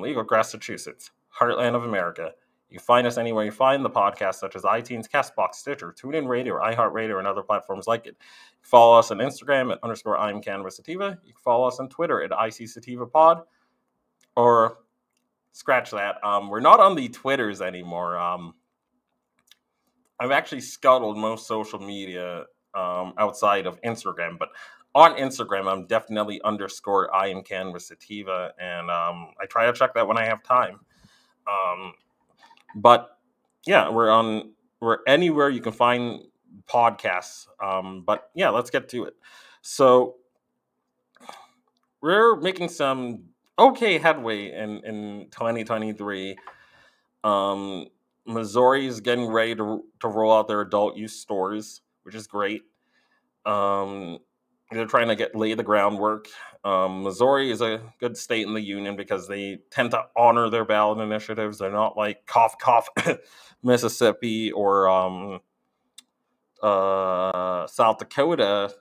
Legal Massachusetts, heartland of America. You find us anywhere you find the podcast, such as iTunes, Castbox, Stitcher, TuneIn Radio, iHeartRadio, and other platforms like it. Follow us on Instagram at underscore I'm Cannabis Sativa. You can follow us on Twitter at IC Sativa Pod. Or scratch that. Um, we're not on the Twitters anymore. Um, I've actually scuttled most social media um, outside of Instagram, but on Instagram, I'm definitely underscore I am Cannabis Sativa, and um, I try to check that when I have time. Um, but yeah, we're on we're anywhere you can find podcasts. Um, but yeah, let's get to it. So we're making some okay headway in in 2023. Um, Missouri is getting ready to to roll out their adult use stores, which is great. Um, they're trying to get lay the groundwork. Um, Missouri is a good state in the union because they tend to honor their ballot initiatives. They're not like cough cough Mississippi or um, uh, South Dakota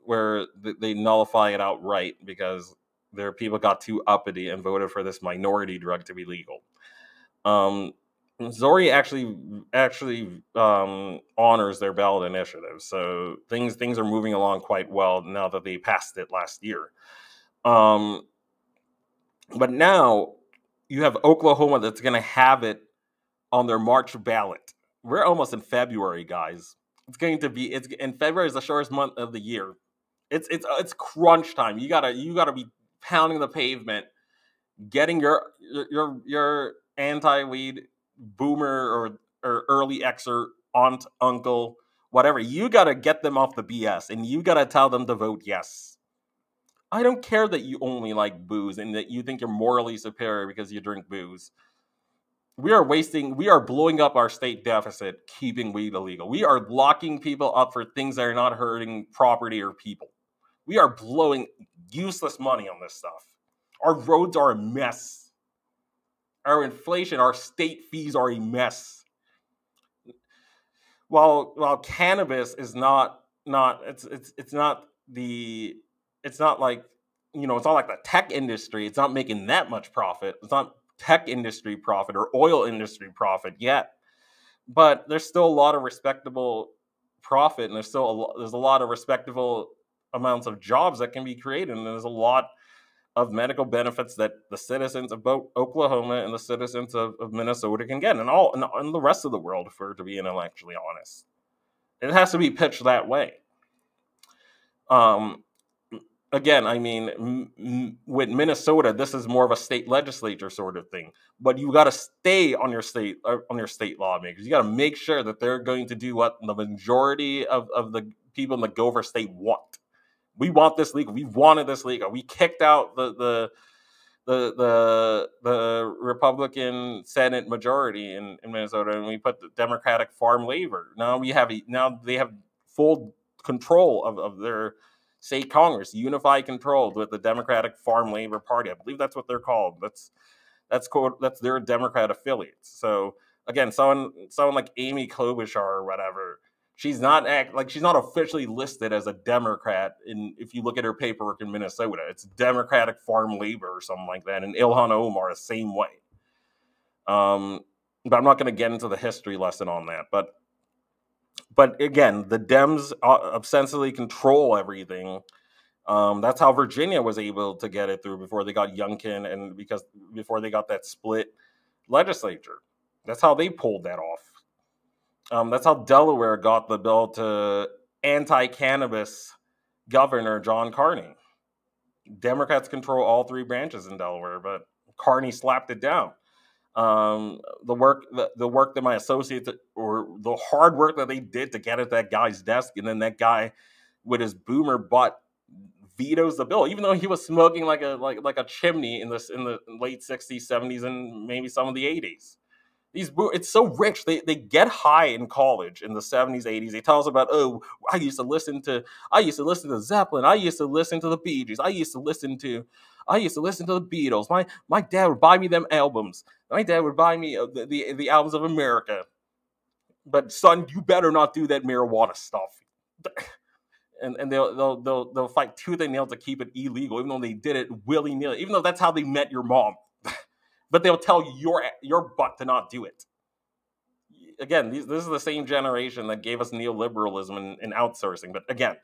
where they nullify it outright because their people got too uppity and voted for this minority drug to be legal. Um, Missouri actually actually um, honors their ballot initiative, so things things are moving along quite well now that they passed it last year. Um, but now you have Oklahoma that's going to have it on their March ballot. We're almost in February, guys. It's going to be it's in February is the shortest month of the year. It's it's it's crunch time. You gotta you gotta be pounding the pavement, getting your your your anti weed boomer or or early Xer aunt, uncle, whatever. You got to get them off the BS and you got to tell them to vote yes. I don't care that you only like booze and that you think you're morally superior because you drink booze. We are wasting, we are blowing up our state deficit keeping weed illegal. We are locking people up for things that are not hurting property or people. We are blowing useless money on this stuff. Our roads are a mess our inflation, our state fees are a mess. While while cannabis is not not it's it's it's not the it's not like you know it's not like the tech industry. It's not making that much profit. It's not tech industry profit or oil industry profit yet. But there's still a lot of respectable profit, and there's still a, there's a lot of respectable amounts of jobs that can be created, and there's a lot of medical benefits that the citizens of both Oklahoma and the citizens of, of Minnesota can get, and all and, and the rest of the world, for to be intellectually honest. It has to be pitched that way. Um, again, I mean, m- m- with Minnesota, this is more of a state legislature sort of thing. But you got to stay on your state uh, on your state lawmakers. You got to make sure that they're going to do what the majority of, of the people in the Gopher state want we want this league. We wanted this league. We kicked out the the the the, the Republican Senate majority in, in Minnesota, and we put the Democratic farm labor. Now we have now they have full control of, of their state Congress, unified control with the Democratic Farm Labor Party. I believe that's what they're called. That's that's called that's their Democrat affiliates. So again, someone someone like Amy Klobuchar or whatever she's not act like she's not officially listed as a Democrat. In if you look at her paperwork in Minnesota, it's Democratic Farm Labor or something like that. And Ilhan Omar the same way. Um, but I'm not going to get into the history lesson on that. But but again, the Dems ostensibly control everything. Um, that's how Virginia was able to get it through before they got Youngkin and because before they got that split legislature. That's how they pulled that off. Um, that's how Delaware got the bill to anti-cannabis governor John Carney. Democrats control all three branches in Delaware, but Carney slapped it down. Um, the work, the, the work that my associates, or the hard work that they did to get at that guy's desk, and then that guy with his boomer butt vetoes the bill, even though he was smoking like a like like a chimney in this in the late '60s, '70s, and maybe some of the '80s. These it's so rich. They they get high in college in the 70s, 80s. They tell us about, oh, I used to listen to I used to listen to Zeppelin. I used to listen to the Bee Gees. I used to listen to I used to listen to the Beatles. My my dad would buy me them albums. My dad would buy me uh, the, the, the albums of America. But son, you better not do that marijuana stuff. and and they'll they'll they'll they'll fight tooth and nail to keep it illegal, even though they did it willy nilly. Even though that's how they met your mom but they'll tell your your butt to not do it. Again, these, this is the same generation that gave us neoliberalism and, and outsourcing. But again,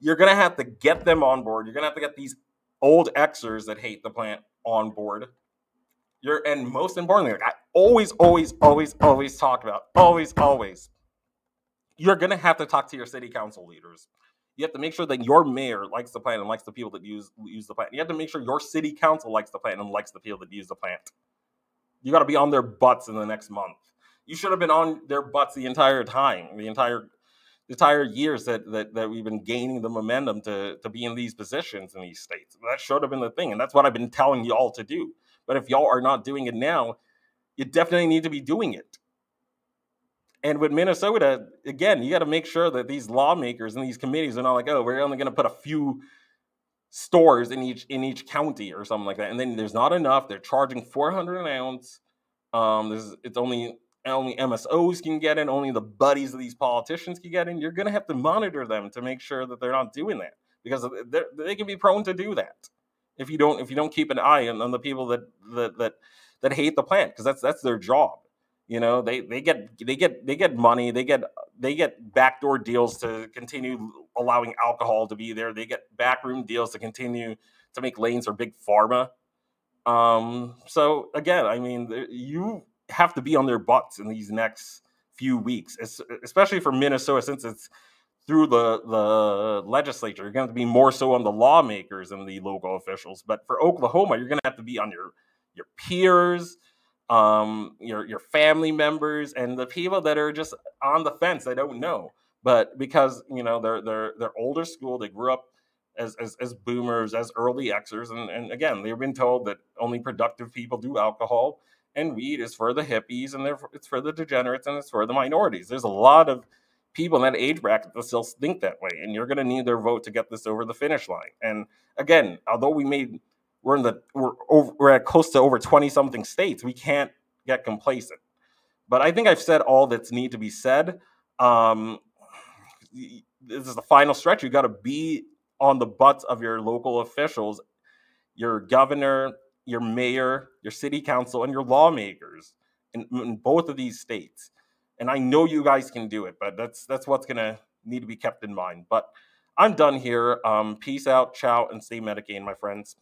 you're gonna have to get them on board. You're gonna have to get these old Xers that hate the plant on board. You're and most importantly, like I always, always, always, always talk about, always, always, you're gonna have to talk to your city council leaders. You have to make sure that your mayor likes the plant and likes the people that use use the plant. You have to make sure your city council likes the plant and likes the people that use the plant. You got to be on their butts in the next month. You should have been on their butts the entire time, the entire the entire years that, that that we've been gaining the momentum to to be in these positions in these states. That should have been the thing, and that's what I've been telling y'all to do. But if y'all are not doing it now, you definitely need to be doing it. And with Minnesota, again, you got to make sure that these lawmakers and these committees are not like, oh, we're only going to put a few stores in each in each county or something like that. And then there's not enough. They're charging 400 an ounce. Um, there's it's only only MSOs can get in. Only the buddies of these politicians can get in. You're going to have to monitor them to make sure that they're not doing that because they can be prone to do that if you don't if you don't keep an eye on, on the people that that that that hate the plant because that's that's their job you know, they they get they get they get money, they get they get backdoor deals to continue allowing alcohol to be there. They get backroom deals to continue to make lanes for big pharma. Um, so again, I mean, you have to be on their butts in these next few weeks, especially for Minnesota, since it's through the the legislature. You're going to be more so on the lawmakers and the local officials. But for Oklahoma, you're going to have to be on your your peers, um, your your family members, and the people that are just on the fence. They don't know, but because you know they're they're they're older school, they grew up as as, as boomers, as early Xers, and, and again, they've been told that only productive people do alcohol, and weed is for the hippies, and it's for the degenerates, and it's for the minorities. There's a lot of people in that age bracket that still think that way, and you're going to need their vote to get this over the finish line. And again, although we made we're in the we're over, we're at close to over 20 something states. We can't get complacent. But i think i've said all that's need to be said. Um, this is the final stretch. You got to be on the butts of your local officials your governor your mayor your city council and your lawmakers in, in both of these states. And i know you guys can do it but that's that's what's going to need to be kept in mind. But i'm done here. Um, peace out ciao and stay medicaid my friends